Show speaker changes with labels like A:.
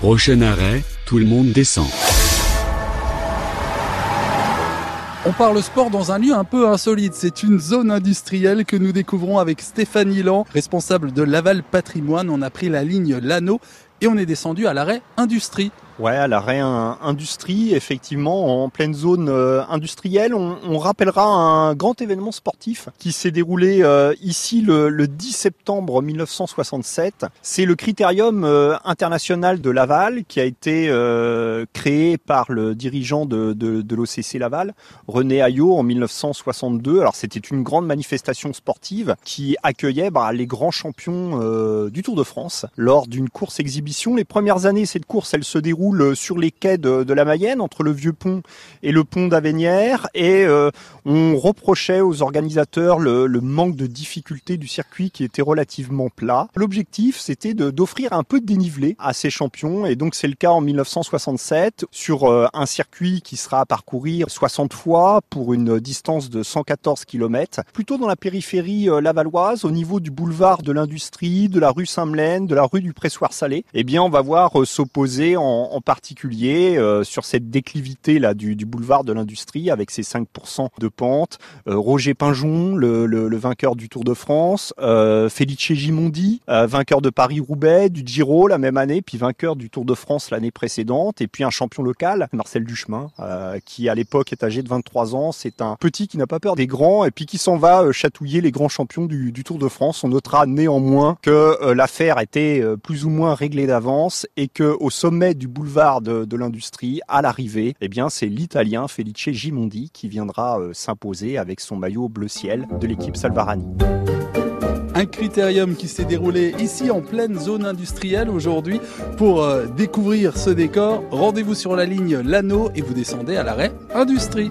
A: Prochain arrêt, tout le monde descend.
B: On parle sport dans un lieu un peu insolite. C'est une zone industrielle que nous découvrons avec Stéphanie Lan, responsable de Laval Patrimoine. On a pris la ligne Lano et on est descendu à l'arrêt Industrie.
C: Ouais, à l'arrêt industrie, effectivement, en pleine zone euh, industrielle, on, rappellera un grand événement sportif qui s'est déroulé euh, ici le, 10 septembre 1967. C'est le Critérium euh, international de Laval qui a été créé par le dirigeant de, de, l'OCC Laval, René Ayot, en 1962. Alors c'était une grande manifestation sportive qui accueillait bah, les grands champions du Tour de France lors d'une course exhibition. Les premières années, cette course, elle se déroule sur les quais de, la Mayenne, entre le vieux pont et le pont d'Avenières, et euh, on reprochait aux organisateurs le, manque de difficulté du circuit qui était relativement plat. L'objectif, c'était d'offrir un peu de dénivelé à ces champions, et donc c'est le cas en 1967 sur euh, un circuit qui sera à parcourir 60 fois pour une distance de 114 km, plutôt dans la périphérie euh, lavalloise, au niveau du boulevard de l'industrie, de la rue Saint-Melaine, de la rue du Pressoir Salé. Eh bien, on va voir s'opposer en en particulier euh, sur cette déclivité là du, boulevard de l'industrie avec ses 5% de pente. Euh, Roger Pinjon, le, vainqueur du Tour de France, euh, Felice Gimondi, vainqueur de Paris-Roubaix, du Giro la même année, puis vainqueur du Tour de France l'année précédente, et puis un champion local, Marcel Duchemin, qui à l'époque est âgé de 23 ans. C'est un petit qui n'a pas peur des grands et puis qui s'en va chatouiller les grands champions du, du, Tour de France. On notera néanmoins que l'affaire était plus ou moins réglée d'avance et que au sommet du boulevard de, l'industrie, à l'arrivée, eh bien, c'est l'Italien Felice Gimondi qui viendra euh, s'imposer avec son maillot bleu ciel de l'équipe Salvarani.
B: Un critérium qui s'est déroulé ici en pleine zone industrielle aujourd'hui. Pour euh, découvrir ce décor, rendez-vous sur la ligne Lano et vous descendez à l'arrêt Industrie.